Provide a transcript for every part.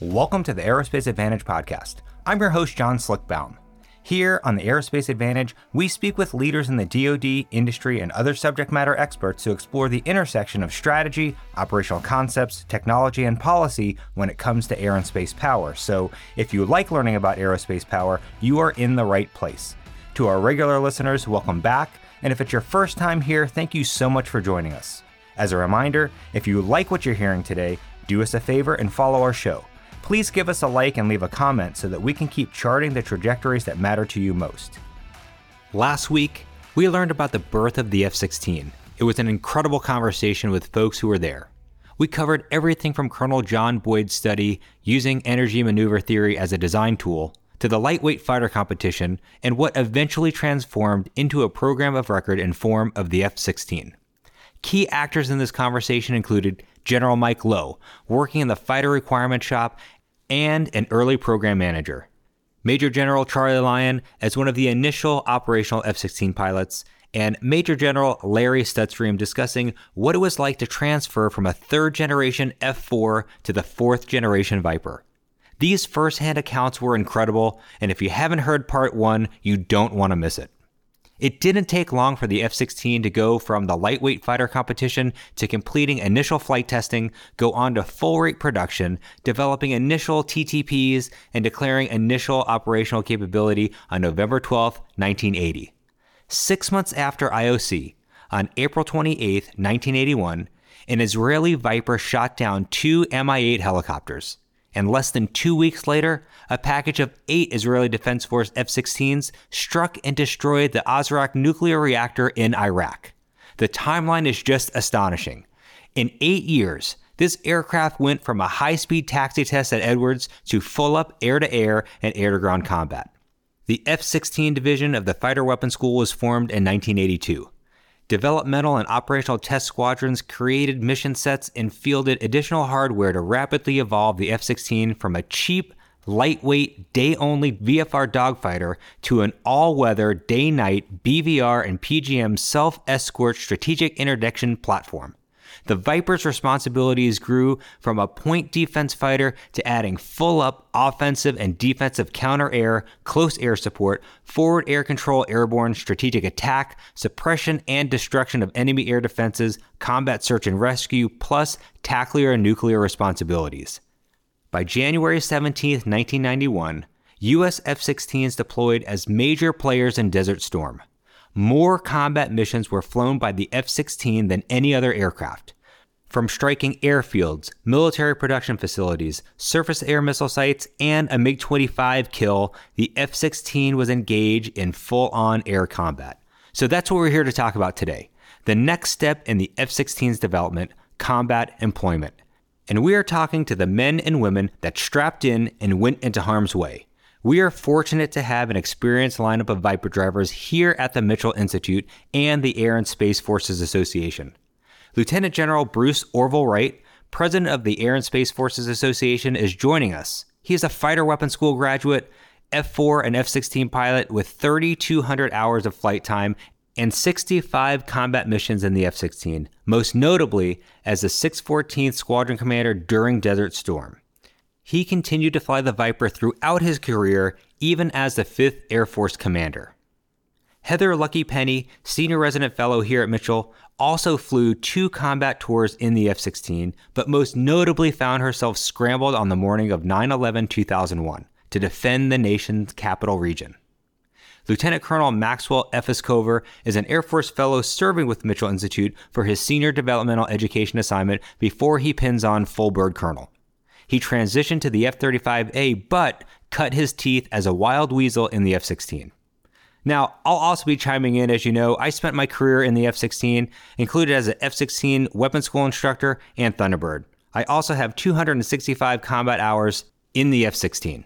Welcome to the Aerospace Advantage podcast. I'm your host, John Slick Baum. Here on the Aerospace Advantage, we speak with leaders in the DoD, industry, and other subject matter experts to explore the intersection of strategy, operational concepts, technology, and policy when it comes to air and space power. So, if you like learning about aerospace power, you are in the right place. To our regular listeners, welcome back. And if it's your first time here, thank you so much for joining us. As a reminder, if you like what you're hearing today, do us a favor and follow our show. Please give us a like and leave a comment so that we can keep charting the trajectories that matter to you most. Last week, we learned about the birth of the F 16. It was an incredible conversation with folks who were there. We covered everything from Colonel John Boyd's study using energy maneuver theory as a design tool to the lightweight fighter competition and what eventually transformed into a program of record in form of the F 16. Key actors in this conversation included General Mike Loh, working in the fighter requirement shop and an early program manager. Major General Charlie Lyon as one of the initial operational F 16 pilots, and Major General Larry Stutzriem discussing what it was like to transfer from a third generation F 4 to the fourth generation Viper. These firsthand accounts were incredible, and if you haven't heard part one, you don't want to miss it. It didn't take long for the F 16 to go from the lightweight fighter competition to completing initial flight testing, go on to full rate production, developing initial TTPs, and declaring initial operational capability on November 12, 1980. Six months after IOC, on April 28, 1981, an Israeli Viper shot down two Mi 8 helicopters and less than two weeks later, a package of eight Israeli Defense Force F 16s struck and destroyed the Osirak nuclear reactor in Iraq. The timeline is just astonishing. In eight years, this aircraft went from a high speed taxi test at Edwards to full up air to air and air to ground combat. The F 16 division of the Fighter Weapons School was formed in 1982. Developmental and operational test squadrons created mission sets and fielded additional hardware to rapidly evolve the F 16 from a cheap, lightweight, day only VFR dogfighter to an all weather, day night BVR and PGM self escort strategic interdiction platform. The Viper's responsibilities grew from a point defense fighter to adding full up offensive and defensive counter air, close air support, forward air control, airborne strategic attack, suppression and destruction of enemy air defenses, combat search and rescue, plus tactical and nuclear responsibilities. By January 17, 1991, US F 16s deployed as major players in Desert Storm. More combat missions were flown by the F 16 than any other aircraft. From striking airfields, military production facilities, surface air missile sites, and a MiG 25 kill, the F 16 was engaged in full on air combat. So that's what we're here to talk about today. The next step in the F 16's development combat employment. And we are talking to the men and women that strapped in and went into harm's way. We are fortunate to have an experienced lineup of Viper drivers here at the Mitchell Institute and the Air and Space Forces Association. Lieutenant General Bruce Orville Wright, president of the Air and Space Forces Association, is joining us. He is a fighter weapons school graduate, F 4 and F 16 pilot with 3,200 hours of flight time and 65 combat missions in the F 16, most notably as the 614th Squadron Commander during Desert Storm. He continued to fly the Viper throughout his career, even as the 5th Air Force Commander. Heather Lucky Penney, Senior Resident Fellow here at Mitchell, also flew two combat tours in the F 16, but most notably found herself scrambled on the morning of 9 11 2001 to defend the nation's capital region. Lieutenant Colonel Maxwell Efes Cover is an Air Force fellow serving with Mitchell Institute for his senior developmental education assignment before he pins on full bird colonel. He transitioned to the F 35A but cut his teeth as a wild weasel in the F 16. Now, I'll also be chiming in. As you know, I spent my career in the F 16, included as an F 16 weapons school instructor and Thunderbird. I also have 265 combat hours in the F 16.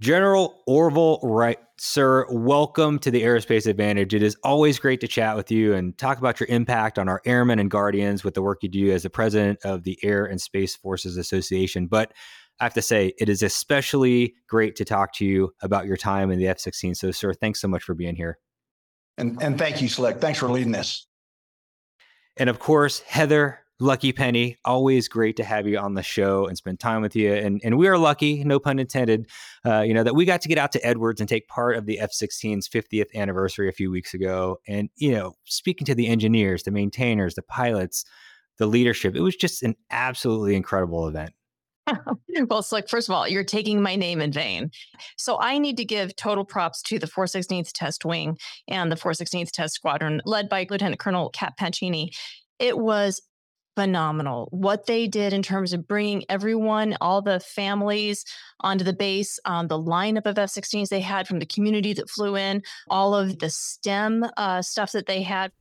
General Orville Wright, sir, welcome to the Aerospace Advantage. It is always great to chat with you and talk about your impact on our airmen and guardians with the work you do as the president of the Air and Space Forces Association. But I have to say, it is especially great to talk to you about your time in the F 16. So, sir, thanks so much for being here. And, and thank you, Slick. Thanks for leading this. And of course, Heather Lucky Penney, always great to have you on the show and spend time with you. And and we are lucky, no pun intended, uh, you know, that we got to get out to Edwards and take part of the F-16's 50th anniversary a few weeks ago. And you know, speaking to the engineers, the maintainers, the pilots, the leadership, it was just an absolutely incredible event. well, Slick, first of all, you're taking my name in vain. So I need to give total props to the 416th Test Wing and the 416th Test Squadron, led by Lieutenant Colonel Cap Pancini. It was phenomenal what they did in terms of bringing everyone, all the families onto the base, um, the lineup of F 16s they had from the community that flew in, all of the STEM uh, stuff that they had.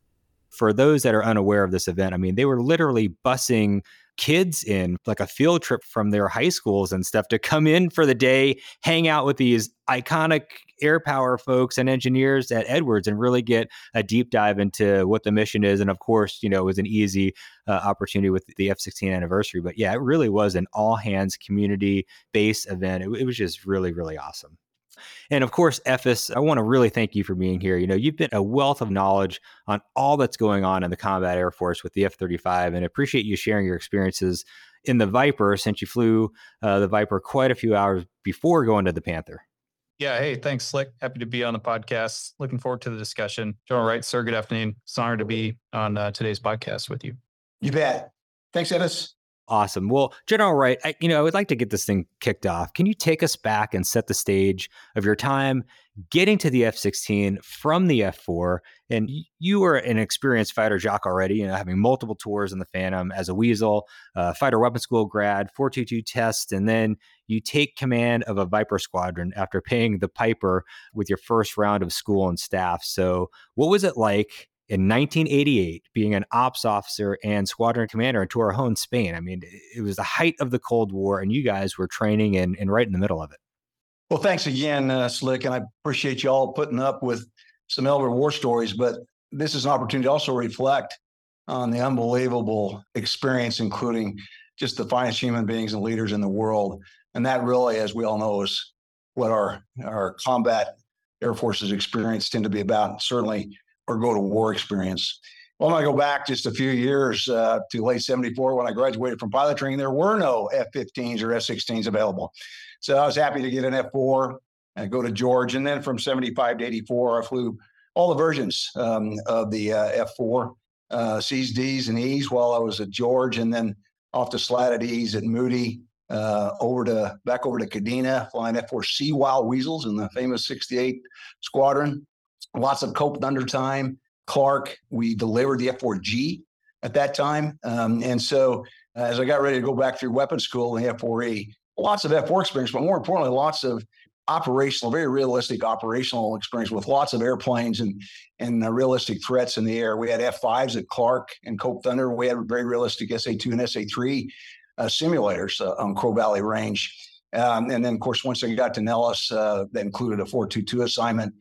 For those that are unaware of this event, I mean, they were literally busing kids in like a field trip from their high schools and stuff to come in for the day, hang out with these iconic air power folks and engineers at Edwards and really get a deep dive into what the mission is. And of course, you know, it was an easy uh, opportunity with the F 16 anniversary. But yeah, it really was an all hands community based event. It, it was just really, really awesome. And of course, Efes, I want to really thank you for being here. You know, you've been a wealth of knowledge on all that's going on in the combat air force with the F 35, and appreciate you sharing your experiences in the Viper since you flew uh, the Viper quite a few hours before going to the Panther. Yeah. Hey, thanks, Slick. Happy to be on the podcast. Looking forward to the discussion. General Wright, sir, good afternoon. It's an honor to be on uh, today's podcast with you. You bet. Thanks, Efes. Awesome. Well, General Wright, I, you know, I would like to get this thing kicked off. Can you take us back and set the stage of your time getting to the F 16 from the F 4? And you were an experienced fighter jock already, you know, having multiple tours in the Phantom as a Weasel, uh, fighter weapons school grad, 422 test, and then you take command of a Viper squadron after paying the Piper with your first round of school and staff. So, what was it like in 1988 being an ops officer and squadron commander in Torrejon, Spain. I mean, it was the height of the Cold War, and you guys were training and, and right in the middle of it. Well, thanks again, uh, Slick, and I appreciate you all putting up with some elder war stories. But this is an opportunity to also reflect on the unbelievable experience, including just the finest human beings and leaders in the world. And that really, as we all know, is what our our combat air forces experience tend to be about. Certainly or go to war experience. Well, I go back just a few years uh, to late 74 when I graduated from pilot training, there were no F 15s or F 16s available. So I was happy to get an F 4 and go to George. And then from 75 to 84, I flew all the versions um, of the uh, F 4, uh, C's, D's, and E's while I was at George, and then off to slatted E's at Moody. Uh, over to back over to Kadena, flying F4C Wild Weasels in the famous 68 squadron lots of Cope Thunder time. Clark, we delivered the F4G at that time. Um, and so uh, as I got ready to go back through weapons school the F4E, lots of F4 experience, but more importantly, lots of operational, very realistic operational experience with lots of airplanes and and uh, realistic threats in the air. We had F5s at Clark and Cope Thunder. We had very realistic SA2 and SA3 uh, simulators uh, on Crow Valley Range. Um, and then, of course, once I got to Nellis, uh, that included a 422 assignment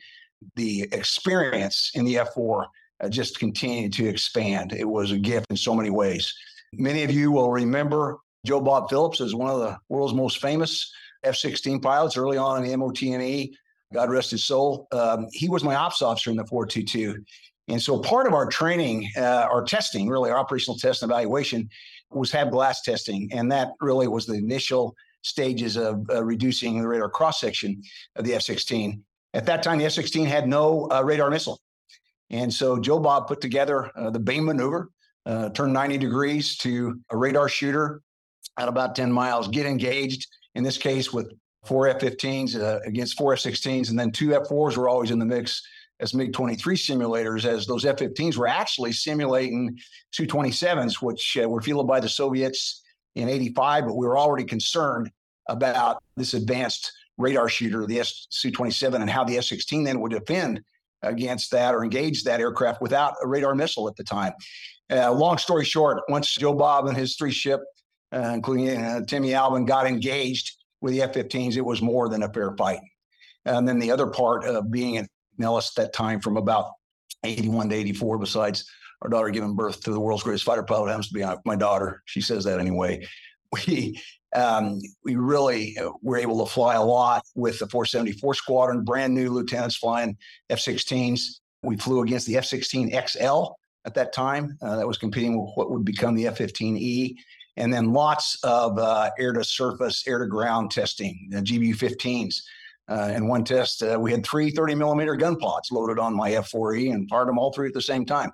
the experience in the F4 uh, just continued to expand. It was a gift in so many ways. Many of you will remember Joe Bob Phillips as one of the world's most famous F 16 pilots early on in the MOTNE. God rest his soul. Um, he was my ops officer in the 422. And so part of our training, uh, our testing, really, our operational test and evaluation was Have Glass testing. And that really was the initial stages of uh, reducing the radar cross section of the F 16. At that time, the F 16 had no uh, radar missile. And so Joe Bob put together uh, the Bain maneuver, uh, turn 90 degrees to a radar shooter at about 10 miles, get engaged, in this case with four F 15s uh, against four F 16s, and then two F 4s were always in the mix as MiG 23 simulators, as those F 15s were actually simulating Su 27s, which uh, were fielded by the Soviets in 85, but we were already concerned about this advanced radar shooter, the Su 27, and how the F 16 then would defend against that or engage that aircraft without a radar missile at the time. Uh, long story short, once Joe Bob and his three ship, uh, including uh, Timmy Albin, got engaged with the F 15s, it was more than a fair fight. And then the other part of being in Nellis at that time from about 81 to 84, besides our daughter giving birth to the world's greatest fighter pilot, happens to be my daughter. She says that anyway. We um, we really uh, were able to fly a lot with the 474 squadron, brand new lieutenants flying F 16s. We flew against the F 16 XL at that time uh, that was competing with what would become the F 15E. And then lots of uh, air to surface, air to ground testing, the GBU 15s. Uh, one test, uh, we had three 30 millimeter gun pods loaded on my F4E and fired them all three at the same time.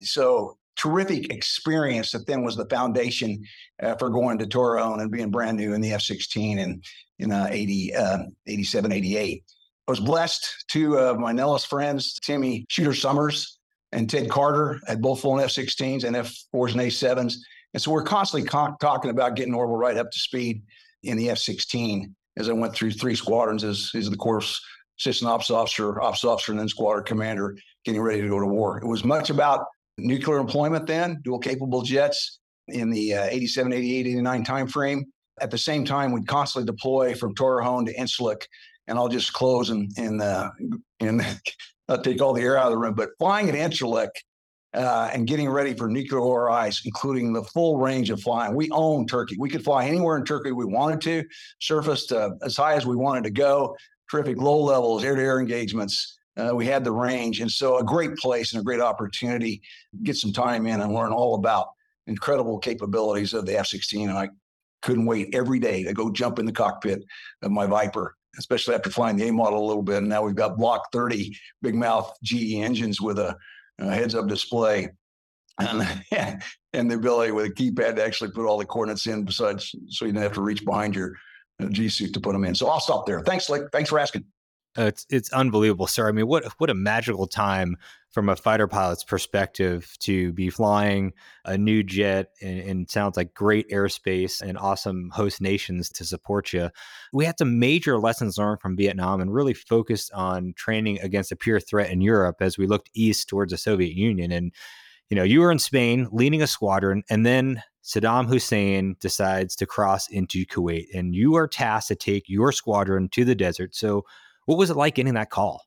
So terrific experience that then was the foundation uh, for going to Torrejon and being brand new in the F-16 and in uh, 80, uh, 87, 88. I was blessed. Two of my Nellis friends, Timmy Shooter Summers and Ted Carter, had both flown F-16s and F-4s and A-7s. And so we're constantly co- talking about getting Orville right up to speed in the F-16 as I went through three squadrons as, as the course assistant ops officer, ops officer, and then squadron commander getting ready to go to war. It was much about nuclear employment then, dual capable jets in the uh, 87, 88, 89 timeframe. At the same time, we'd constantly deploy from Torrejon to Incirlik. And I'll just close and, and, uh, and not take all the air out of the room, but flying at Incirlik uh, and getting ready for nuclear ORIs, including the full range of flying. We own Turkey. We could fly anywhere in Turkey we wanted to, surfaced uh, as high as we wanted to go, terrific low levels, air to air engagements. Uh, we had the range. And so a great place and a great opportunity to get some time in and learn all about incredible capabilities of the F 16. And I couldn't wait every day to go jump in the cockpit of my Viper, especially after flying the A model a little bit. And now we've got Block 30 big mouth GE engines with a, a heads up display. And, and the ability with a keypad to actually put all the coordinates in besides so you don't have to reach behind your uh, G suit to put them in. So I'll stop there. Thanks, Slick. Thanks for asking. Uh, it's it's unbelievable, sir. I mean, what what a magical time from a fighter pilot's perspective to be flying a new jet and, and, sounds like great airspace and awesome host nations to support you. We had some major lessons learned from Vietnam and really focused on training against a pure threat in Europe as we looked east towards the Soviet Union. And you know, you were in Spain leading a squadron, and then Saddam Hussein decides to cross into Kuwait, and you are tasked to take your squadron to the desert. So what was it like getting that call?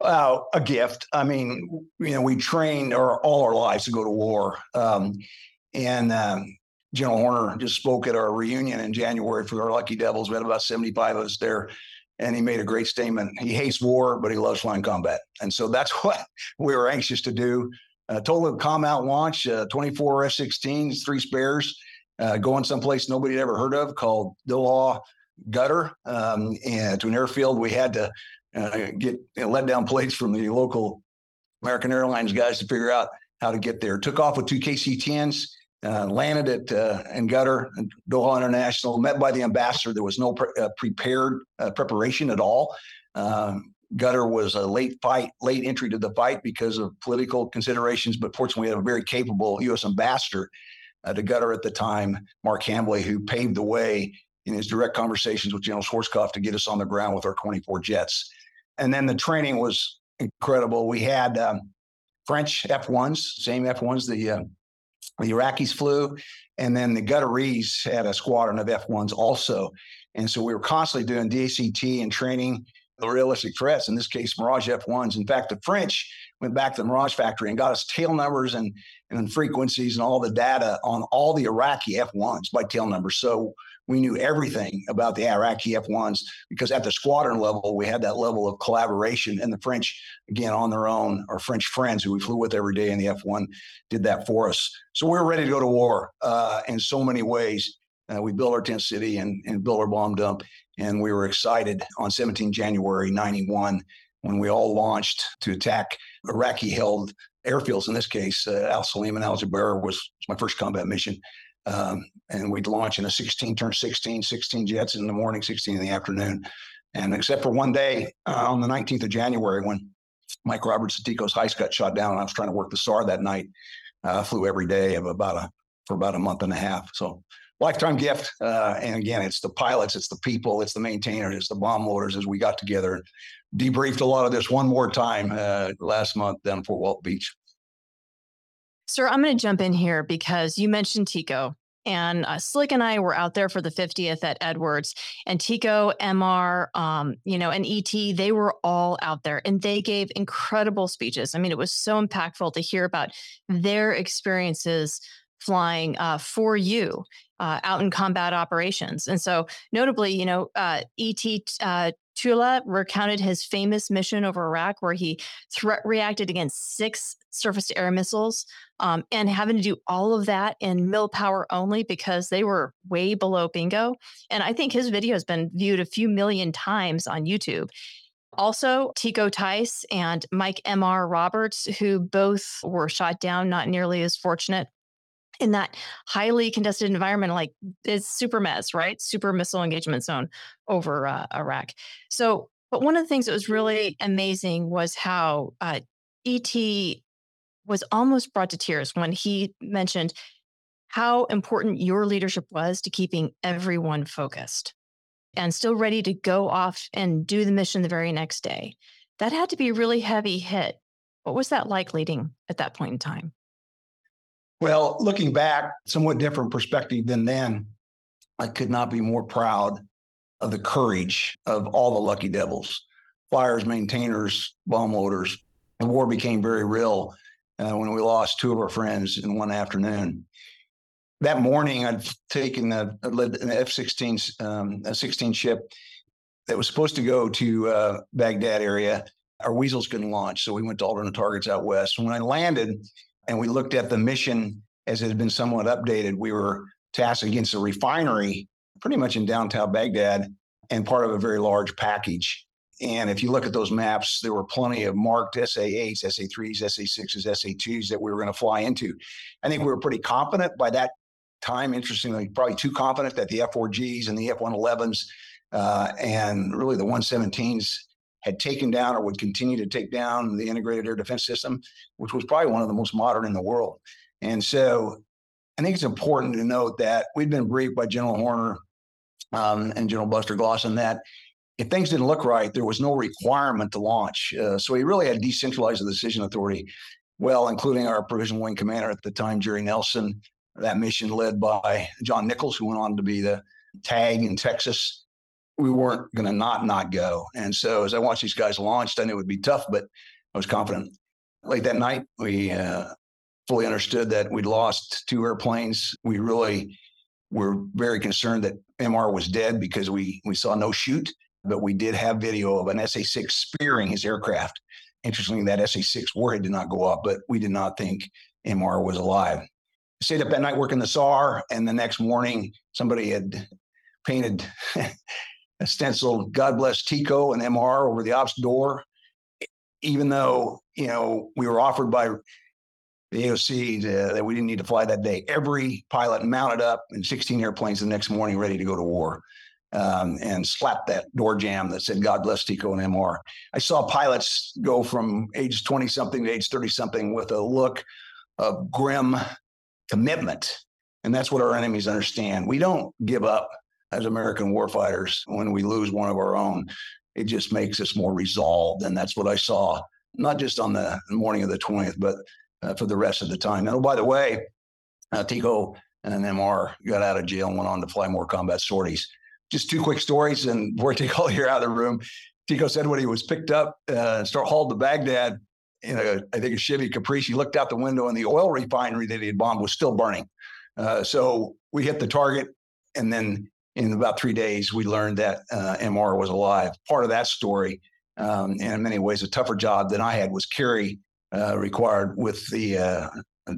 Uh, a gift. I mean, you know, we trained our, all our lives to go to war. Um, and um, General Horner just spoke at our reunion in January for our Lucky Devils. We had about 75 of us there. And he made a great statement. He hates war, but he loves flying combat. And so that's what we were anxious to do. Uh, total out launch, uh, 24 F 16s, three spares, uh, going someplace nobody had ever heard of called Dillaw gutter um, and to an airfield. We had to uh, get you know, let down plates from the local American Airlines guys to figure out how to get there. Took off with two KC-10s, uh, landed at uh, in Qatar, Doha International. Met by the ambassador. There was no pre- uh, prepared uh, preparation at all. Um, Qatar was a late fight, late entry to the fight because of political considerations, but fortunately, we had a very capable U.S. ambassador uh, to Qatar at the time, Mark Hambley, who paved the way in his direct conversations with General Schwarzkopf to get us on the ground with our 24 jets. And then the training was incredible. We had um, French F1s, same F1s the uh, the Iraqis flew, and then the Qatarese had a squadron of F1s also. And so we were constantly doing DACT and training the realistic threats, in this case, Mirage F1s. In fact, the French went back to the Mirage factory and got us tail numbers and, and frequencies and all the data on all the Iraqi F1s by tail numbers. So we knew everything about the Iraqi F1s because at the squadron level, we had that level of collaboration. And the French, again, on their own, our French friends who we flew with every day in the F1 did that for us. So we were ready to go to war uh, in so many ways. Uh, we built our tent city and, and built our bomb dump. And we were excited on 17 January 91 when we all launched to attack Iraqi held airfields. In this case, uh, Al Salim and Al Jubair was my first combat mission. Um, and we'd launch in a 16 turn 16, 16 jets in the morning, 16 in the afternoon. And except for one day uh, on the 19th of January when Mike Roberts' Tico Tice got shot down and I was trying to work the SAR that night, uh, flew every day of about a, for about a month and a half. So lifetime gift. Uh, and again, it's the pilots, it's the people, it's the maintainers, it's the bomb loaders as we got together debriefed a lot of this one more time uh, last month down in Fort Walton Beach. Sir, I'm going to jump in here because you mentioned Tico. And uh, Slick and I were out there for the 50th at Edwards, and Tico, MR, um, you know, and ET, they were all out there and they gave incredible speeches. I mean, it was so impactful to hear about their experiences flying uh, for you uh, out in combat operations. And so, notably, you know, uh, ET uh, Tullia recounted his famous mission over Iraq, where he threat reacted against six surface to air missiles um, and having to do all of that in mill power only because they were way below bingo. And I think his video has been viewed a few million times on YouTube. Also, Tico Tice and Mike M.R. Roberts, who both were shot down, not nearly as fortunate in that highly contested environment, like it's super mess, right? Super missile engagement zone over uh, Iraq. So, but one of the things that was really amazing was how uh, ET was almost brought to tears when he mentioned how important your leadership was to keeping everyone focused and still ready to go off and do the mission the very next day. That had to be a really heavy hit. What was that like leading at that point in time? Well, looking back, somewhat different perspective than then. I could not be more proud of the courage of all the lucky devils, flyers, maintainers, bomb loaders. The war became very real uh, when we lost two of our friends in one afternoon. That morning, I'd taken the led an F-16 um, a 16 ship that was supposed to go to uh, Baghdad area. Our weasels couldn't launch, so we went to alternate targets out west. When I landed, and we looked at the mission as it had been somewhat updated. We were tasked against a refinery pretty much in downtown Baghdad and part of a very large package. And if you look at those maps, there were plenty of marked SA8s, SA3s, SA6s, SA2s that we were going to fly into. I think we were pretty confident by that time, interestingly, probably too confident that the F4Gs and the F111s uh, and really the 117s had taken down or would continue to take down the integrated air defense system, which was probably one of the most modern in the world. And so I think it's important to note that we'd been briefed by General Horner um, and General Buster Glosson that if things didn't look right, there was no requirement to launch. Uh, so he really had decentralized the decision authority, well, including our provisional wing commander at the time, Jerry Nelson. That mission led by John Nichols, who went on to be the TAG in Texas we weren't going to not not go. And so as I watched these guys launched, I knew it would be tough, but I was confident. Late that night, we uh, fully understood that we'd lost two airplanes. We really were very concerned that MR was dead because we we saw no shoot, but we did have video of an SA-6 spearing his aircraft. Interestingly, that SA-6 warhead did not go up, but we did not think MR was alive. Stayed up that night working the SAR, and the next morning somebody had painted a stencil, God bless Tico and MR over the ops door. Even though, you know, we were offered by the AOC to, that we didn't need to fly that day. Every pilot mounted up in 16 airplanes the next morning, ready to go to war, um, and slapped that door jam that said "God bless Tico and MR." I saw pilots go from age 20 something to age 30 something with a look of grim commitment, and that's what our enemies understand. We don't give up as American warfighters when we lose one of our own. It just makes us more resolved. And that's what I saw, not just on the morning of the 20th, but uh, for the rest of the time. Oh, by the way, uh, Tico and MR got out of jail and went on to fly more combat sorties. Just two quick stories. And before I take all here out of the room, Tico said when he was picked up uh, start hauled to Baghdad, in a, I think a Chevy Caprice, he looked out the window and the oil refinery that he had bombed was still burning. Uh, so we hit the target and then in about three days, we learned that uh, MR was alive. Part of that story, um, and in many ways, a tougher job than I had was Carrie uh, required with the uh,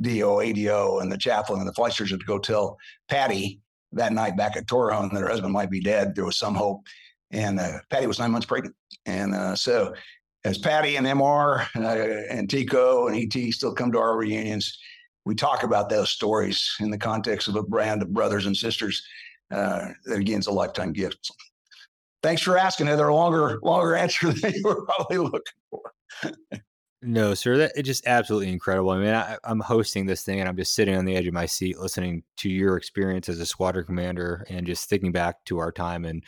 DO, ADO, and the chaplain and the flight surgeon to go tell Patty that night back at Torrejon that her husband might be dead. There was some hope. And uh, Patty was nine months pregnant. And uh, so, as Patty and MR uh, and Tico and ET still come to our reunions, we talk about those stories in the context of a brand of brothers and sisters Uh, that again is a lifetime gift. Thanks for asking. Heather. longer, longer answer than you were probably looking for. no, sir. That it's just absolutely incredible. I mean, I, am hosting this thing, and I'm just sitting on the edge of my seat, listening to your experience as a squadron commander, and just thinking back to our time. And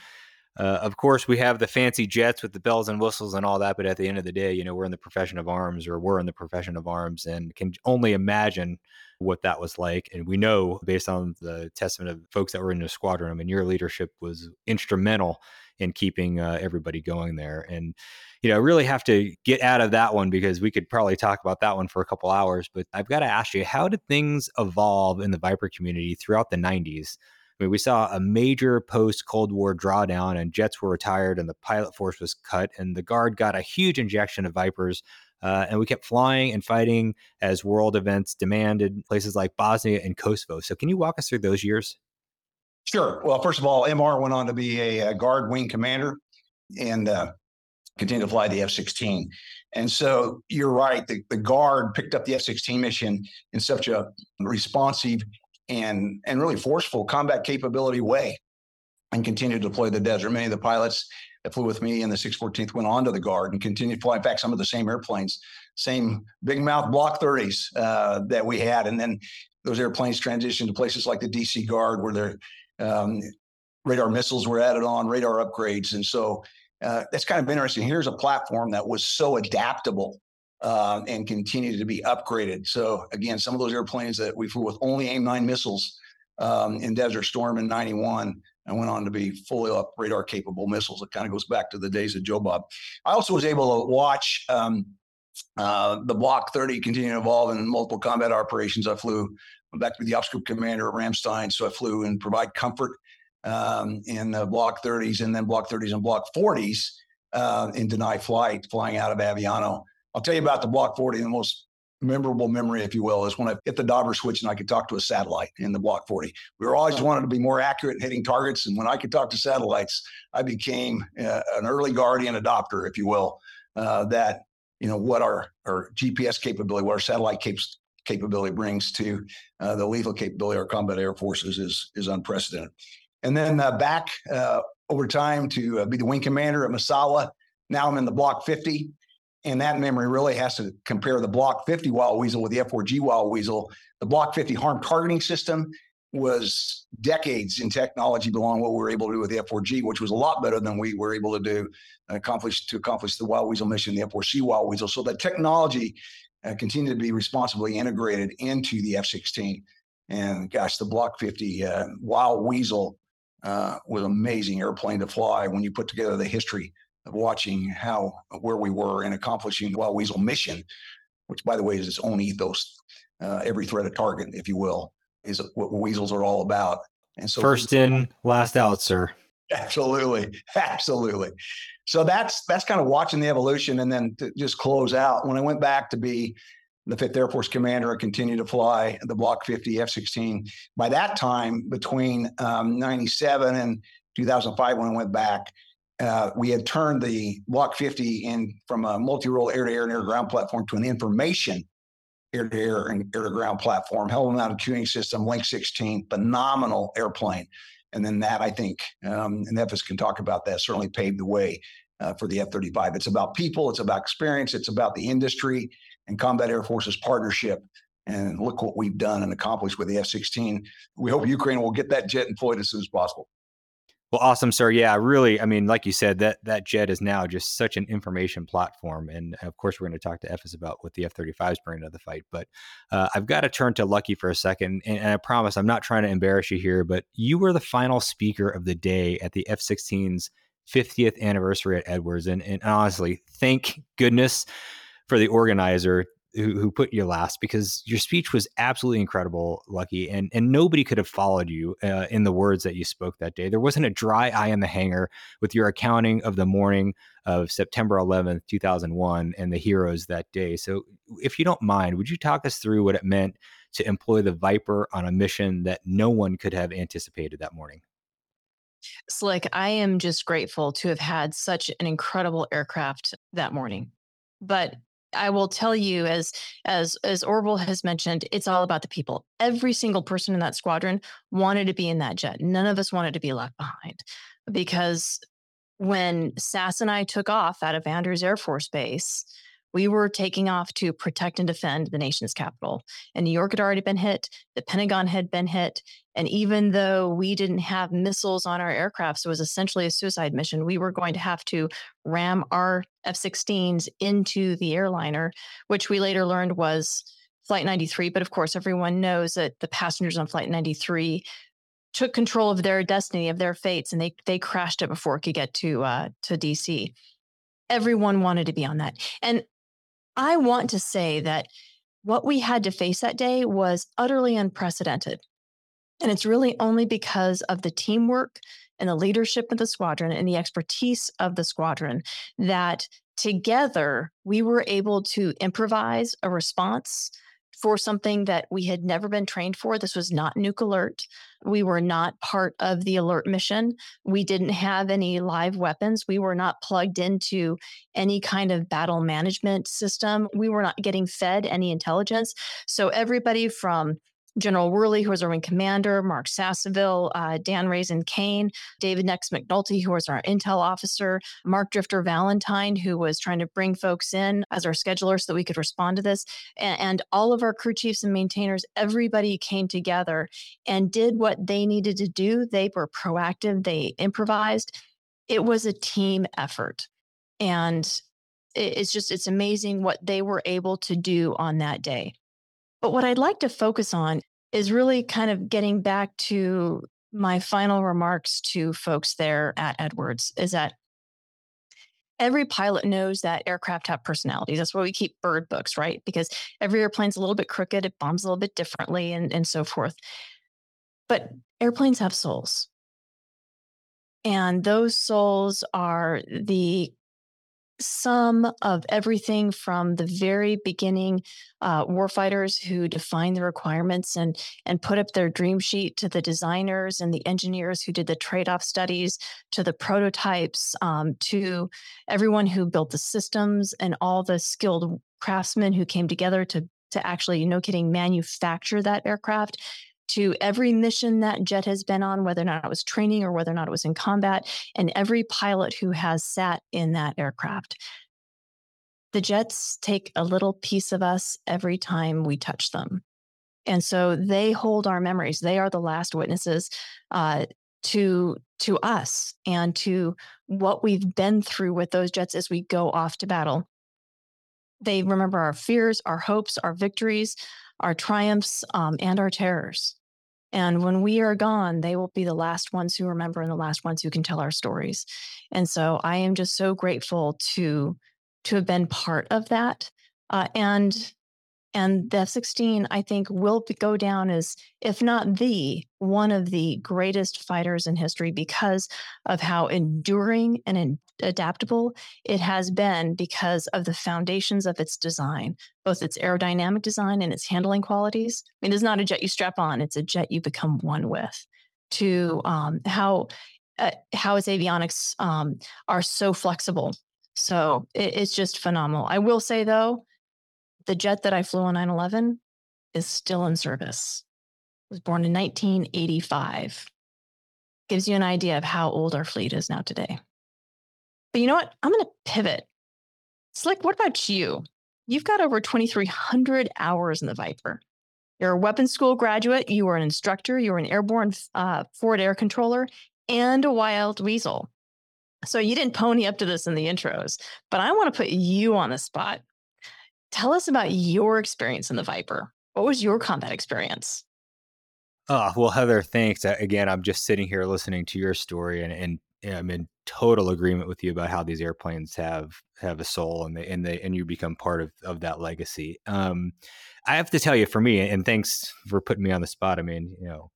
uh, of course, we have the fancy jets with the bells and whistles and all that. But at the end of the day, you know, we're in the profession of arms, or we're in the profession of arms, and can only imagine what that was like. And we know based on the testament of folks that were in the squadron, I mean, your leadership was instrumental in keeping uh, everybody going there. And, you know, I really have to get out of that one because we could probably talk about that one for a couple hours. But I've got to ask you, how did things evolve in the Viper community throughout the 90s? I mean, we saw a major post Cold War drawdown, and jets were retired, and the pilot force was cut, and the Guard got a huge injection of Vipers. Uh, and we kept flying and fighting as world events demanded places like Bosnia and Kosovo. So, can you walk us through those years? Sure. Well, first of all, MR went on to be a, a Guard wing commander and uh, continued to fly the F 16. And so you're right. The, the Guard picked up the F 16 mission in such a responsive and, and really forceful combat capability way and continued to deploy the desert. Many of the pilots that flew with me in the 614th went on to the Guard and continued to fly. In fact, some of the same airplanes, same big mouth Block 30s uh, that we had. And then those airplanes transitioned to places like the DC Guard where their um, radar missiles were added on, radar upgrades. And so uh, that's kind of interesting. Here's a platform that was so adaptable uh, and continue to be upgraded. So again, some of those airplanes that we flew with only AIM-9 missiles um, in Desert Storm in 91 and went on to be fully up radar capable missiles. It kind of goes back to the days of Joe Bob. I also was able to watch um, uh, the Block 30 continue to evolve in multiple combat operations. I flew back to the ops group commander at Ramstein, so I flew and provide comfort um, in uh, Block 30s and then Block 30s and Block 40s uh, in deny flight, flying out of Aviano. I'll tell you about the Block 40. The most memorable memory, if you will, is when I hit the dauber switch and I could talk to a satellite in the Block 40. We were always wanted to be more accurate in hitting targets. And when I could talk to satellites, I became uh, an early guardian adopter, if you will, uh, that, you know, what our, our GPS capability, what our satellite cap- capability brings to uh, the lethal capability of our combat air forces is, is unprecedented. And then uh, back uh, over time to uh, be the wing commander at Misawa. Now I'm in the Block 50 and that memory really has to compare the Block 50 Wild Weasel with the F4G Wild Weasel. The Block 50 harm targeting system was decades in technology beyond what we were able to do with the F4G, which was a lot better than we were able to do accomplish to accomplish the Wild Weasel mission, the F4C Wild Weasel. So that technology uh, continued to be responsibly integrated into the F16. And gosh, the Block 50 uh, Wild Weasel uh, was an amazing airplane to fly when you put together the history watching how where we were in accomplishing the Wild Weasel mission, which by the way is its own ethos. Uh, every threat a target, if you will, is what weasels are all about. And so first in, last out, sir. Absolutely, absolutely. So that's that's kind of watching the evolution, and then to just close out. When I went back to be the Fifth Air Force Commander, I continued to fly the Block 50 F-16. By that time, between um, 97 and 2005, when I went back, uh, we had turned the Block 50 in from a multi-role air-to-air and air-to-ground platform to an information air-to-air and air-to-ground platform, helmet mounted cueing system, Link 16, phenomenal airplane. And then that, I think, um, and Efes can talk about that, certainly paved the way uh, for the F-35. It's about people, it's about experience, it's about the industry and Combat Air Forces partnership. And look what we've done and accomplished with the F-16. We hope Ukraine will get that jet employed as soon as possible. Well, awesome, sir. Yeah, really. I mean, like you said, that that jet is now just such an information platform, and of course, we're going to talk to Efes about what the F thirty five is bringing to the fight. But uh, I've got to turn to Lucky for a second, and, and, I promise I'm not trying to embarrass you here, but you were the final speaker of the day at the F 16's 50th anniversary at Edwards, and, and honestly, thank goodness for the organizer who, put you last because your speech was absolutely incredible, Lucky, and and nobody could have followed you uh, in the words that you spoke that day. There wasn't a dry eye in the hangar with your accounting of the morning of September 11th, 2001, and the heroes that day. So, if you don't mind, would you talk us through what it meant to employ the Viper on a mission that no one could have anticipated that morning? Slick, I am just grateful to have had such an incredible aircraft that morning. But I will tell you, as as as Orville has mentioned, it's all about the people. Every single person in that squadron wanted to be in that jet. None of us wanted to be left behind, because when Sass and I took off out of Andrews Air Force Base, we were taking off to protect and defend the nation's capital. And New York had already been hit, the Pentagon had been hit. And even though we didn't have missiles on our aircraft, so it was essentially a suicide mission, we were going to have to ram our F 16s into the airliner, which we later learned was Flight 93. But of course, everyone knows that the passengers on Flight 93 took control of their destiny, of their fates, and they they crashed it before it could get to uh, to DC. Everyone wanted to be on that, and I want to say that what we had to face that day was utterly unprecedented. And it's really only because of the teamwork and the leadership of the squadron and the expertise of the squadron that together we were able to improvise a response for something that we had never been trained for. This was not Nuke Alert. We were not part of the alert mission. We didn't have any live weapons. We were not plugged into any kind of battle management system. We were not getting fed any intelligence. So, everybody from General Wherley, who was our wing commander, Mark Sasseville, uh, Dan Raisin Caine, David Nex McNulty, who was our intel officer, Mark Drifter Valentine, who was trying to bring folks in as our scheduler so that we could respond to this, and, and all of our crew chiefs and maintainers, everybody came together and did what they needed to do. They were proactive, they improvised. It was a team effort. And it's just, it's amazing what they were able to do on that day. But what I'd like to focus on is really kind of getting back to my final remarks to folks there at Edwards is that every pilot knows that aircraft have personalities. That's why we keep bird books, right? Because every airplane's a little bit crooked, it bombs a little bit differently, and, and so forth. But airplanes have souls. And those souls are the some of everything from the very beginning uh, warfighters who define the requirements and and put up their dream sheet to the designers and the engineers who did the trade-off studies to the prototypes um, to everyone who built the systems and all the skilled craftsmen who came together to to actually no kidding manufacture that aircraft to every mission that jet has been on, whether or not it was training or whether or not it was in combat, and every pilot who has sat in that aircraft. The jets take a little piece of us every time we touch them. And so they hold our memories. They are the last witnesses uh, to to us and to what we've been through with those jets as we go off to battle. They remember our fears, our hopes, our victories, our triumphs, um, and our terrors. And when we are gone, they will be the last ones who remember and the last ones who can tell our stories. And so I am just so grateful to to have been part of that. Uh, and and the F-16, I think, will go down as, if not the, one of the greatest fighters in history because of how enduring and adaptable it has been because of the foundations of its design, both its aerodynamic design and its handling qualities. I mean, it's not a jet you strap on; it's a jet you become one with. To um, how uh, how its avionics um, are so flexible. So it, it's just phenomenal. I will say though the jet that I flew on 9 11 is still in service. It was born in 1985. Gives you an idea of how old our fleet is now today. But you know what? I'm going to pivot. Slick, what about you? You've got over 2,300 hours in the Viper. You're a weapons school graduate. You are an instructor. you're an airborne uh, forward air controller and a wild weasel. So you didn't pony up to this in the intros, but I want to put you on the spot. Tell us about your experience in the Viper. What was your combat experience? Oh, well, Heather, thanks. Again, I'm just sitting here listening to your story and, and I'm in total agreement with you about how these airplanes have have a soul and they and they and you become part of of that legacy. Um, I have to tell you, for me, and thanks for putting me on the spot. I mean, you know,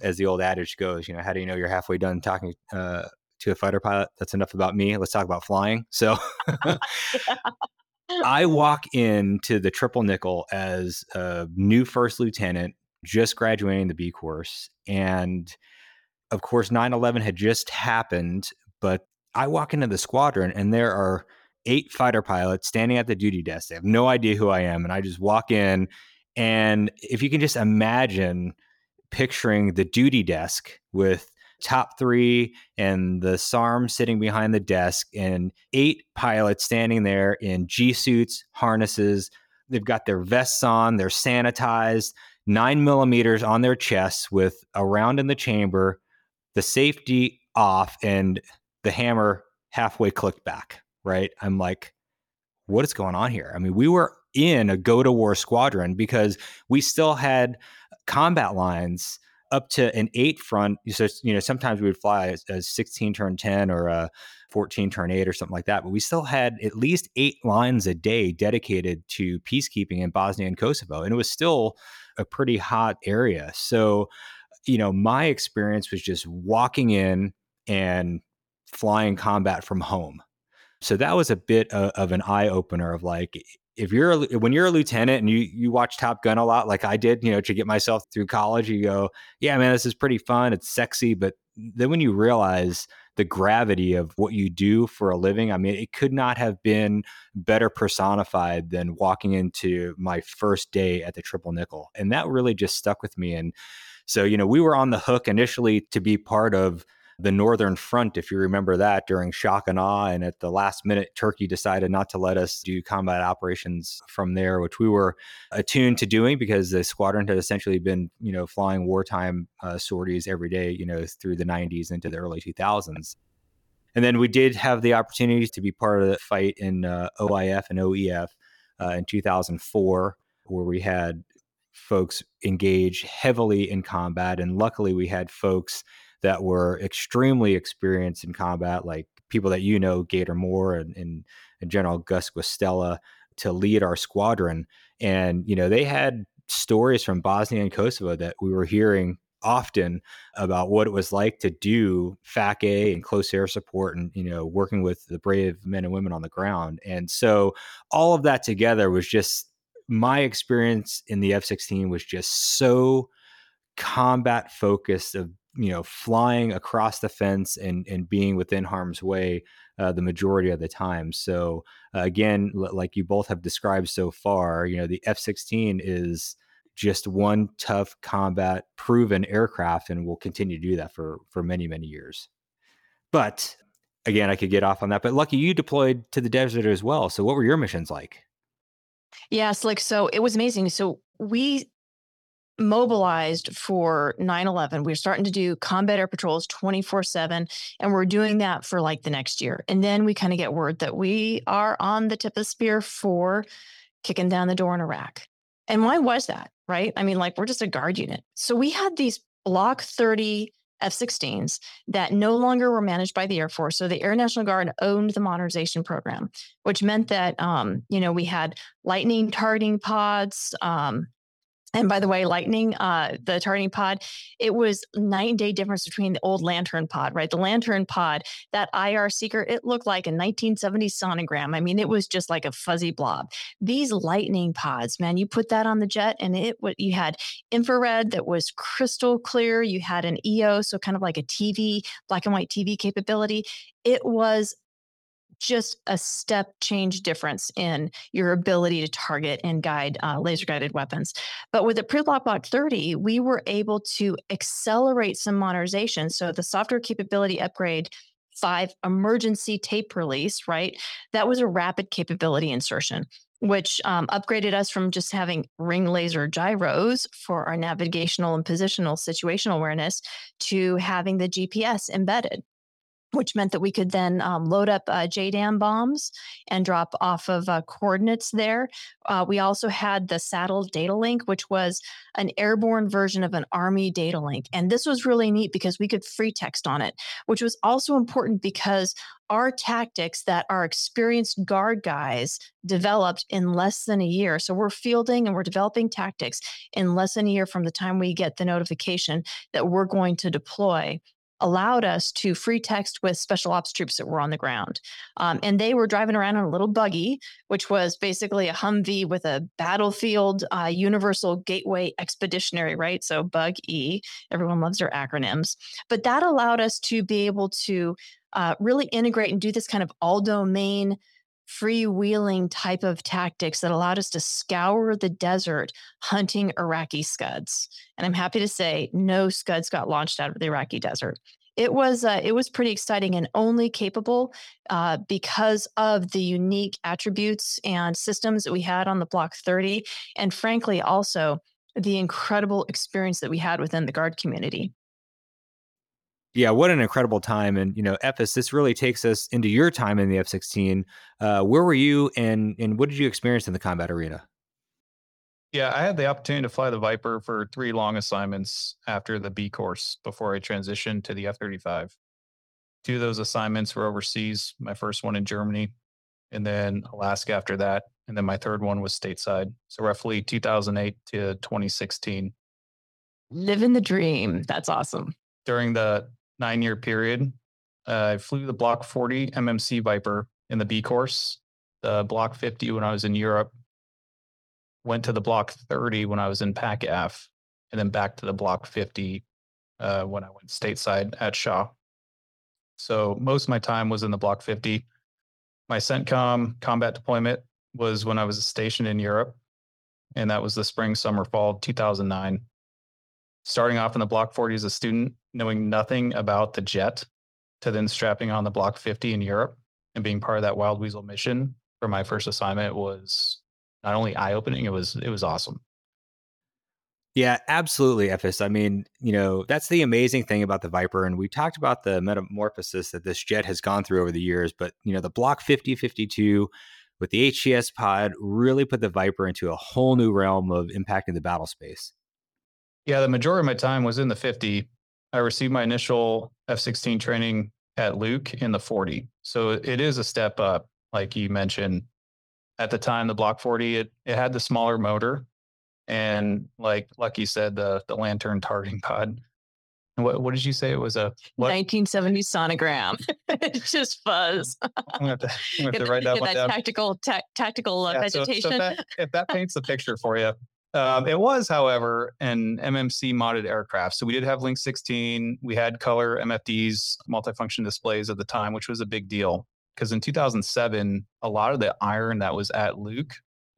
as the old adage goes, you know, how do you know you're halfway done talking uh, to a fighter pilot? That's enough about me. Let's talk about flying. So, yeah. I walk into the triple nickel as a new first lieutenant, just graduating the B course. And of course, 9 11 had just happened, but I walk into the squadron and there are eight fighter pilots standing at the duty desk. They have no idea who I am. And I just walk in. And if you can just imagine picturing the duty desk with top three and the SARM sitting behind the desk and eight pilots standing there in G suits, harnesses. They've got their vests on, they're sanitized, nine millimeters on their chests with a round in the chamber, the safety off, and the hammer halfway clicked back. Right. I'm like, what is going on here? I mean, we were in a go to war squadron because we still had combat lines up to an eight front. So, you know, sometimes we would fly as, as 16 turn 10 or a 14 turn eight or something like that. But we still had at least eight lines a day dedicated to peacekeeping in Bosnia and Kosovo. And it was still a pretty hot area. So, you know, my experience was just walking in and flying combat from home. So that was a bit of, of an eye opener of like, if you're a, when you're a lieutenant and you you watch Top Gun a lot, like I did, you know, to get myself through college, you go, yeah, man, this is pretty fun. It's sexy, but then when you realize the gravity of what you do for a living, I mean, it could not have been better personified than walking into my first day at the Triple Nickel, and that really just stuck with me. And so, you know, we were on the hook initially to be part of the Northern Front, if you remember that, during shock and awe. And at the last minute, Turkey decided not to let us do combat operations from there, which we were attuned to doing because the squadron had essentially been, you know, flying wartime uh, sorties every day, you know, through the 90s into the early 2000s. And then we did have the opportunity to be part of the fight in uh, OIF and OEF uh, in 2004, where we had folks engage heavily in combat. And luckily, we had folks that were extremely experienced in combat, like people that you know, Gator Moore and, and, General Gus Guastella, to lead our squadron. And, you know, they had stories from Bosnia and Kosovo that we were hearing often about what it was like to do FAC-A and close air support and, you know, working with the brave men and women on the ground. And so all of that together was just my experience in the F 16 was just so combat focused of you know flying across the fence and and being within harm's way uh, the majority of the time. So uh, again l- like you both have described so far you know the f-16 is just one tough combat proven aircraft and will continue to do that for for many many years. But again i could get off on that but lucky you deployed to the desert as well. So what were your missions like? Yes like so it was amazing. So we mobilized for 9-11 we are starting to do combat air patrols 24-7 and we're doing that for like the next year. And then we kind of get word that we are on the tip of the spear for kicking down the door in iraq. And why was that right? I mean like we're just a guard unit. So we had these block 30 F-16s that no longer were managed by the Air Force. So the Air National Guard owned the modernization program, which meant that um, you know we had lightning targeting pods, um, and by the way, Lightning, uh, the targeting pod, it was and day difference between the old LANTIRN pod, right? The LANTIRN pod, that IR seeker, it looked like a 1970s sonogram. I mean, it was just like a fuzzy blob. These Lightning pods, man, you put that on the jet, and it what you had infrared that was crystal clear. You had an EO, so kind of like a TV, black and white TV capability. It was just a step change difference in your ability to target and guide uh, laser guided weapons. But with the Pre-Block Block 30, we were able to accelerate some modernization. So the software capability upgrade five emergency tape release, right? That was a rapid capability insertion which um, upgraded us from just having ring laser gyros for our navigational and positional situational awareness to having the GPS embedded which meant that we could then um, load up uh, JDAM bombs and drop off of uh, coordinates there. Uh, we also had the SADL data link, which was an airborne version of an Army data link. And this was really neat because we could free text on it, which was also important because our tactics that our experienced guard guys developed in less than a year. So we're fielding and we're developing tactics in less than a year from the time we get the notification that we're going to deploy allowed us to free text with special ops troops that were on the ground. Um, and they were driving around in a little buggy, which was basically a Humvee with a battlefield uh, universal gateway expeditionary, right? So Bug E, everyone loves their acronyms. But that allowed us to be able to uh, really integrate and do this kind of all domain freewheeling type of tactics that allowed us to scour the desert hunting Iraqi scuds. And I'm happy to say no scuds got launched out of the Iraqi desert. It was uh, it was pretty exciting and only capable uh, because of the unique attributes and systems that we had on the Block 30, and frankly also the incredible experience that we had within the guard community yeah, what an incredible time. And, you know, Efes, this really takes us into your time in the F 16. Uh, where were you and, and what did you experience in the combat arena? Yeah, I had the opportunity to fly the Viper for three long assignments after the B course before I transitioned to the F 35. Two of those assignments were overseas, my first one in Germany, and then Alaska after that. And then my third one was stateside. So roughly 2008 to 2016 Living the dream. That's awesome. During the nine year period, uh, I flew the Block 40 MMC Viper in the B course, the Block 50 when I was in Europe, went to the Block 30 when I was in PACAF, and then back to the Block 50 uh, when I went stateside at Shaw. So most of my time was in the Block 50. My CENTCOM combat deployment was when I was stationed in Europe, and that was the spring, summer, fall 2009. Starting off in the Block 40 as a student, knowing nothing about the jet, to then strapping on the Block 50 in Europe and being part of that Wild Weasel mission for my first assignment was not only eye opening, it was it was awesome. Yeah, absolutely, Efes. I mean, you know, that's the amazing thing about the Viper. And we talked about the metamorphosis that this jet has gone through over the years. But, you know, the Block 5052 with the HTS pod really put the Viper into a whole new realm of impacting the battle space. Yeah, the majority of my time was in the 50. I received my initial F 16 training at Luke in the 40. So it is a step up, like you mentioned. At the time, the Block 40, it, it had the smaller motor and like Lucky said, the the LANTIRN targeting pod. What what did you say? It was a what? 1970 sonogram. it's just fuzz. I'm gonna have to, I'm gonna have to write that one down. Tactical ta- tactical uh, yeah, vegetation. So, so that, if that paints the picture for you, um, it was, however, an MMC modded aircraft. So we did have Link 16. We had color MFDs, multifunction displays at the time, which was a big deal because in 2007, a lot of the iron that was at Luke,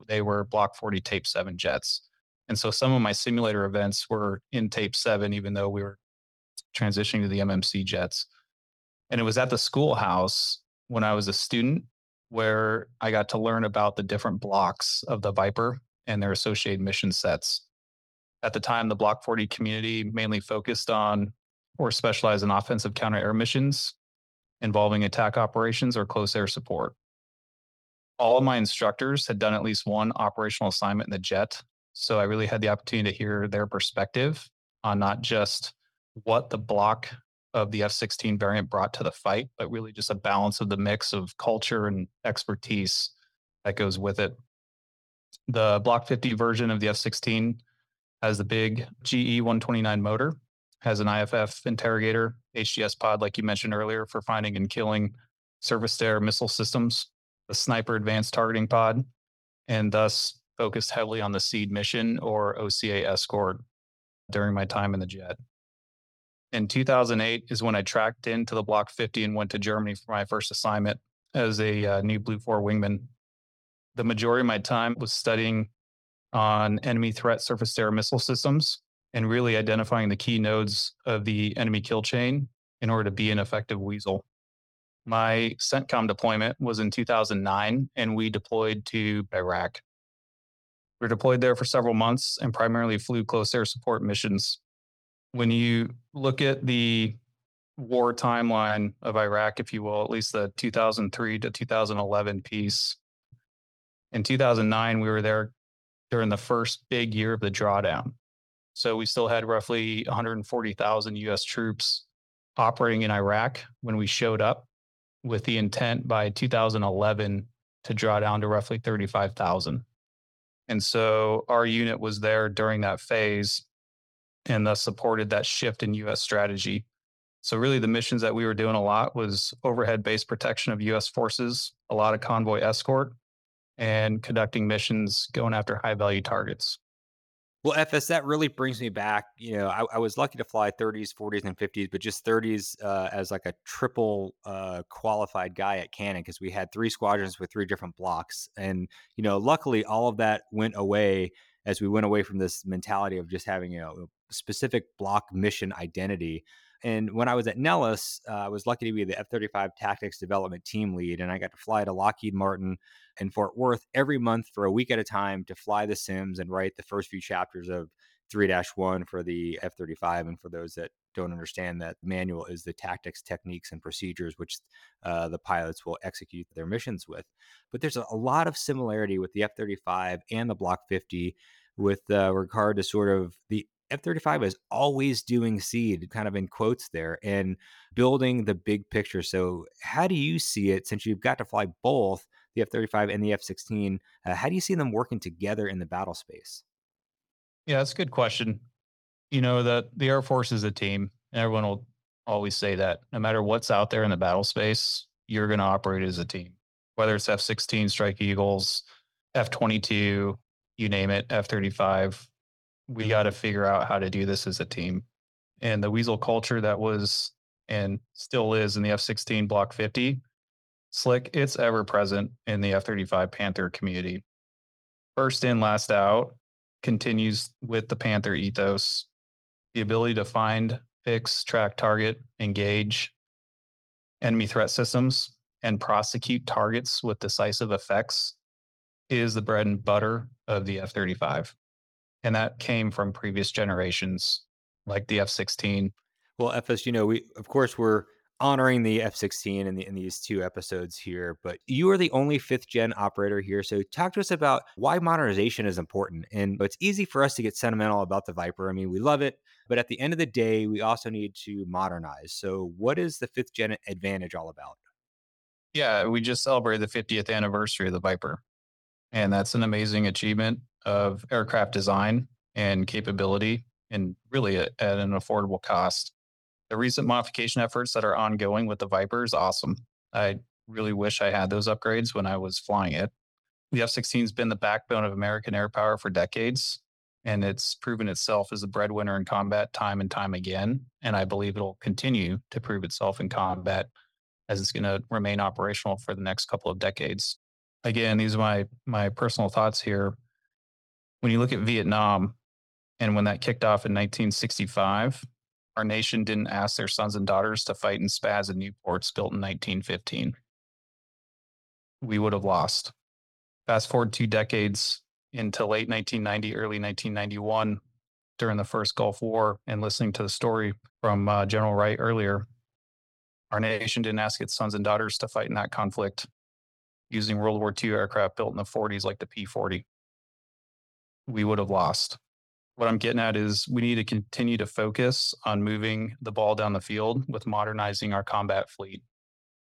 they were Block 40 Tape 7 jets. And so some of my simulator events were in tape seven, even though we were transitioning to the MMC jets. And it was at the schoolhouse when I was a student where I got to learn about the different blocks of the Viper and their associated mission sets. At the time, the Block 40 community mainly focused on or specialized in offensive counter air missions involving attack operations or close air support. All of my instructors had done at least one operational assignment in the jet so I really had the opportunity to hear their perspective on not just what the block of the F 16 variant brought to the fight, but really just a balance of the mix of culture and expertise that goes with it. The Block 50 version of the F 16 has the big GE 129 motor, has an IFF interrogator, HTS pod, like you mentioned earlier, for finding and killing surface to air missile systems, the sniper advanced targeting pod, and thus focused heavily on the SEAD mission or OCA escort during my time in the jet. In 2008 is when I tracked into the Block 50 and went to Germany for my first assignment as a uh, new Blue 4 wingman. The majority of my time was studying on enemy threat surface to air missile systems and really identifying the key nodes of the enemy kill chain in order to be an effective weasel. My CENTCOM deployment was in 2009, and we deployed to Iraq. We were deployed there for several months and primarily flew close air support missions. When you look at the war timeline of Iraq, if you will, at least the 2003 to 2011 piece, in 2009, we were there during the first big year of the drawdown. So we still had roughly 140,000 US troops operating in Iraq when we showed up with the intent by 2011 to draw down to roughly 35,000. And so our unit was there during that phase and thus supported that shift in US strategy. So really the missions that we were doing a lot was overhead base protection of US forces, a lot of convoy escort and conducting missions going after high value targets. Well, Efes, that really brings me back. You know, I, I was lucky to fly 30s, 40s, and 50s, but just 30s uh, as like a triple uh, qualified guy at Cannon because we had three squadrons with three different blocks. And, you know, luckily all of that went away as we went away from this mentality of just having, you know, a specific block mission identity. And when I was at Nellis, uh, I was lucky to be the F 35 tactics development team lead, and I got to fly to Lockheed Martin and Fort Worth every month for a week at a time to fly the sims and write the first few chapters of 3 1 for the F 35. And for those that don't understand that, manual is the tactics, techniques, and procedures which uh, the pilots will execute their missions with. But there's a, a lot of similarity with the F 35 and the Block 50 with uh, regard to sort of the F 35 is always doing SEAD, kind of in quotes there, and building the big picture. So, how do you see it since you've got to fly both the F 35 and the F 16? Uh, how do you see them working together in the battle space? Yeah, that's a good question. You know that the Air Force is a team, and everyone will always say that. No matter what's out there in the battle space, you're going to operate as a team. Whether it's F-16 Strike Eagles, F-22, you name it, F-35, we got to figure out how to do this as a team. And the Weasel culture that was and still is in the F-16 Block 50, slick, it's ever present in the F-35 Panther community. First in, last out continues with the Panther ethos. The ability to find, fix, track, target, engage enemy threat systems, and prosecute targets with decisive effects is the bread and butter of the F 35. And that came from previous generations like the F 16. Well, Efes, you know, we, of course, we're honoring the F-16 in, the, in these two episodes here, but you are the only fifth gen operator here. So talk to us about why modernization is important. And it's easy for us to get sentimental about the Viper. I mean, we love it, but at the end of the day, we also need to modernize. So what is the fifth gen advantage all about? Yeah, we just celebrated the 50th anniversary of the Viper. And that's an amazing achievement of aircraft design and capability and really at an affordable cost the recent modification efforts that are ongoing with the Viper is awesome. I really wish I had those upgrades when I was flying it. The F 16 has been the backbone of American air power for decades, and it's proven itself as a breadwinner in combat time and time again. And I believe it'll continue to prove itself in combat as it's going to remain operational for the next couple of decades. Again, these are my, my personal thoughts here. When you look at Vietnam and when that kicked off in 1965, our nation didn't ask their sons and daughters to fight in SPADs and Nieuports built in 1915. We would have lost. Fast forward two decades into late 1990, early 1991, during the first Gulf War, and listening to the story from uh, General Wright earlier, our nation didn't ask its sons and daughters to fight in that conflict using World War II aircraft built in the 40s like the P 40. We would have lost what I'm getting at is we need to continue to focus on moving the ball down the field with modernizing our combat fleet.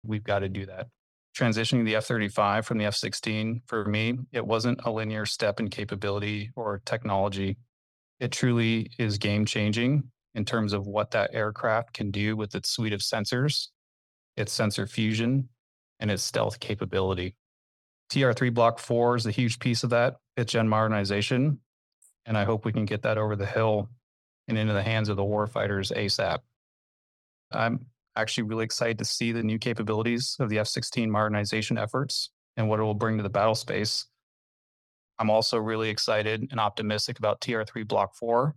We've got to do that. Transitioning the F 35 from the F 16, for me, it wasn't a linear step in capability or technology. It truly is game changing in terms of what that aircraft can do with its suite of sensors, its sensor fusion, and its stealth capability. TR3 Block 4 is a huge piece of that. It's gen modernization and I hope we can get that over the hill and into the hands of the warfighters ASAP. I'm actually really excited to see the new capabilities of the F 16 modernization efforts and what it will bring to the battle space. I'm also really excited and optimistic about TR3 Block 4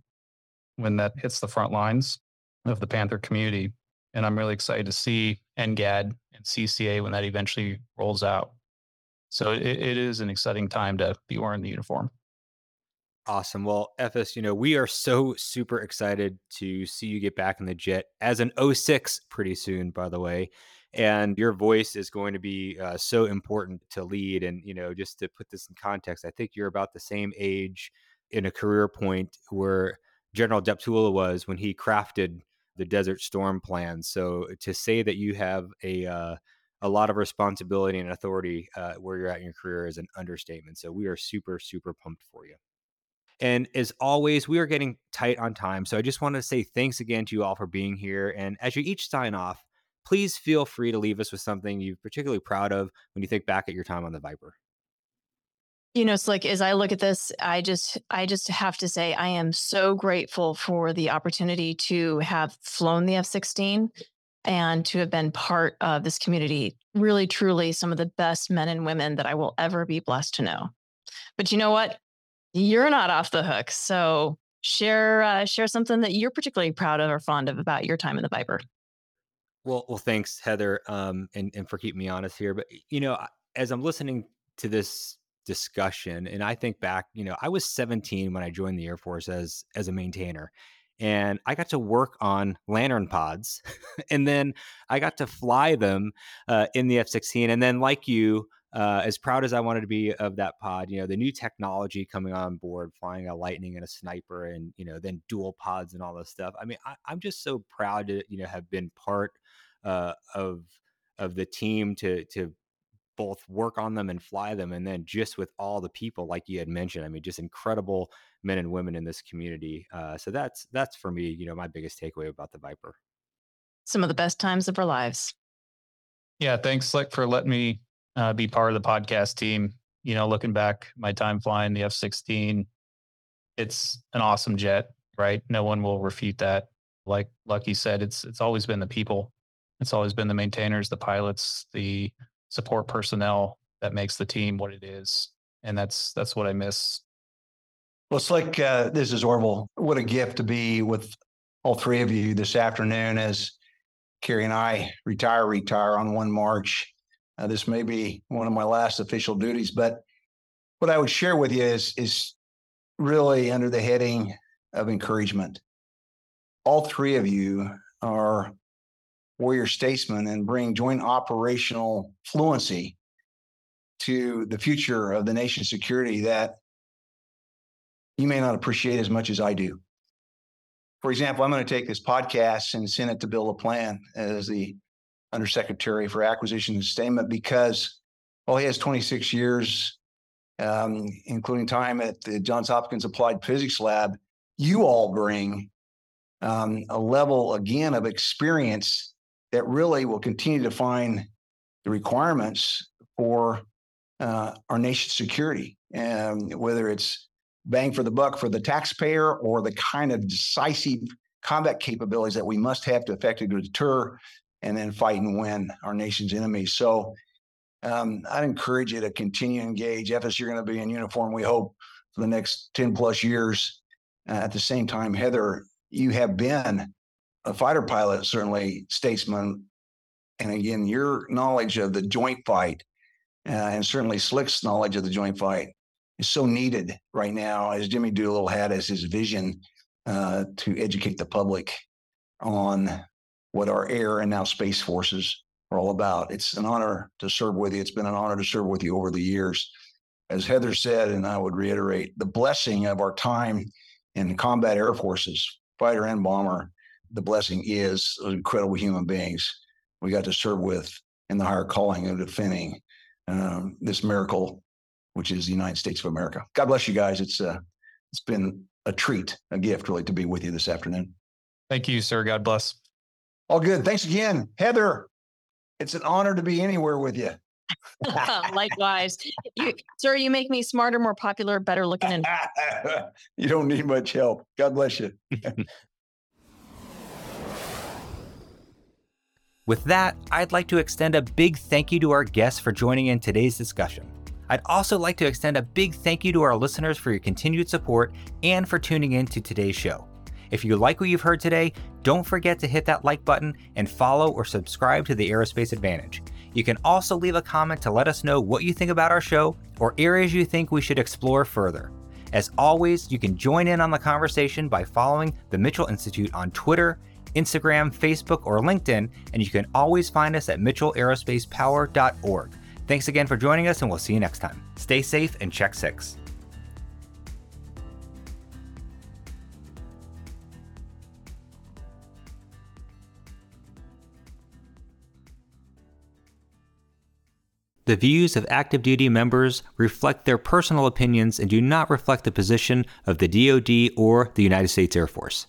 when that hits the front lines of the Panther community. And I'm really excited to see NGAD and CCA when that eventually rolls out. So it, it is an exciting time to be wearing the uniform. Awesome. Well, Efes, you know, we are so super excited to see you get back in the jet as an 06 pretty soon, by the way. And your voice is going to be uh, so important to lead. And, you know, just to put this in context, I think you're about the same age in a career point where General Deptula was when he crafted the Desert Storm plan. So to say that you have a, uh, a lot of responsibility and authority uh, where you're at in your career is an understatement. So we are super, super pumped for you. And as always, we are getting tight on time. So I just want to say thanks again to you all for being here. And as you each sign off, please feel free to leave us with something you're particularly proud of when you think back at your time on the Viper. You know, Slick, as I look at this, I just I just have to say I am so grateful for the opportunity to have flown the F-16 and to have been part of this community. Really, truly some of the best men and women that I will ever be blessed to know. But you know what? you're not off the hook. So share uh, share something that you're particularly proud of or fond of about your time in the Viper. Well, well, thanks, Heather, um, and and for keeping me honest here. But you know, as I'm listening to this discussion, and I think back, you know, I was 17 when I joined the Air Force as as a maintainer, and I got to work on LANTIRN pods, and then I got to fly them uh, in the F-16, and then like you, uh, as proud as I wanted to be of that pod, you know, the new technology coming on board, flying a Lightning and a Sniper, and you know, then dual pods and all this stuff. I mean, I, am just so proud to you know have been part uh, of of the team to to both work on them and fly them, and then just with all the people, like you had mentioned, I mean, just incredible men and women in this community. Uh, so that's that's for me, you know, my biggest takeaway about the Viper. Some of the best times of our lives. Yeah, thanks, Slick, for letting me uh, be part of the podcast team. You know, looking back, my time flying the F 16, it's an awesome jet, right? No one will refute that. Like Lucky said, it's it's always been the people, it's always been the maintainers, the pilots, the support personnel that makes the team what it is, and that's that's what I miss. Well, it's like uh, this is Orville. What a gift to be with all three of you this afternoon as Carrie and I retire, retire on 1 March. Uh, this may be one of my last official duties, but what I would share with you is, is really under the heading of encouragement. All three of you are warrior statesmen and bring joint operational fluency to the future of the nation's security that you may not appreciate as much as I do. For example, I'm going to take this podcast and send it to Bill LaPlante as the Undersecretary for Acquisition and Sustainment because, well, he has 26 years, um, including time at the Johns Hopkins Applied Physics Lab. You all bring um, a level, again, of experience that really will continue to define the requirements for uh, our nation's security, and whether it's bang for the buck for the taxpayer or the kind of decisive combat capabilities that we must have to effectively deter and then fight and win our nation's enemies. So um, I'd encourage you to continue to engage. Efes, you're going to be in uniform, we hope, for the next 10 plus years. Uh, at the same time, Heather, you have been a fighter pilot, certainly statesman. And again, your knowledge of the joint fight uh, and certainly Slick's knowledge of the joint fight is so needed right now, as Jimmy Doolittle had as his vision uh, to educate the public on what our air and now space forces are all about. It's an honor to serve with you. It's been an honor to serve with you over the years. As Heather said, and I would reiterate, the blessing of our time in combat air forces, fighter and bomber, the blessing is incredible human beings we got to serve with in the higher calling of defending um, this miracle which is the United States of America. God bless you guys. It's uh, it's been a treat, a gift, really, to be with you this afternoon. Thank you, sir. God bless. All good. Thanks again, Heather. It's an honor to be anywhere with you. Likewise, you, sir. You make me smarter, more popular, better looking, and you don't need much help. God bless you. With that, I'd like to extend a big thank you to our guests for joining in today's discussion. I'd also like to extend a big thank you to our listeners for your continued support and for tuning in to today's show. If you like what you've heard today, don't forget to hit that like button and follow or subscribe to the Aerospace Advantage. You can also leave a comment to let us know what you think about our show or areas you think we should explore further. As always, you can join in on the conversation by following the Mitchell Institute on Twitter, Instagram, Facebook, or LinkedIn, and you can always find us at mitchellaerospacepower.org. Thanks again for joining us, and we'll see you next time. Stay safe and check six. The views of active duty members reflect their personal opinions and do not reflect the position of the DoD or the United States Air Force.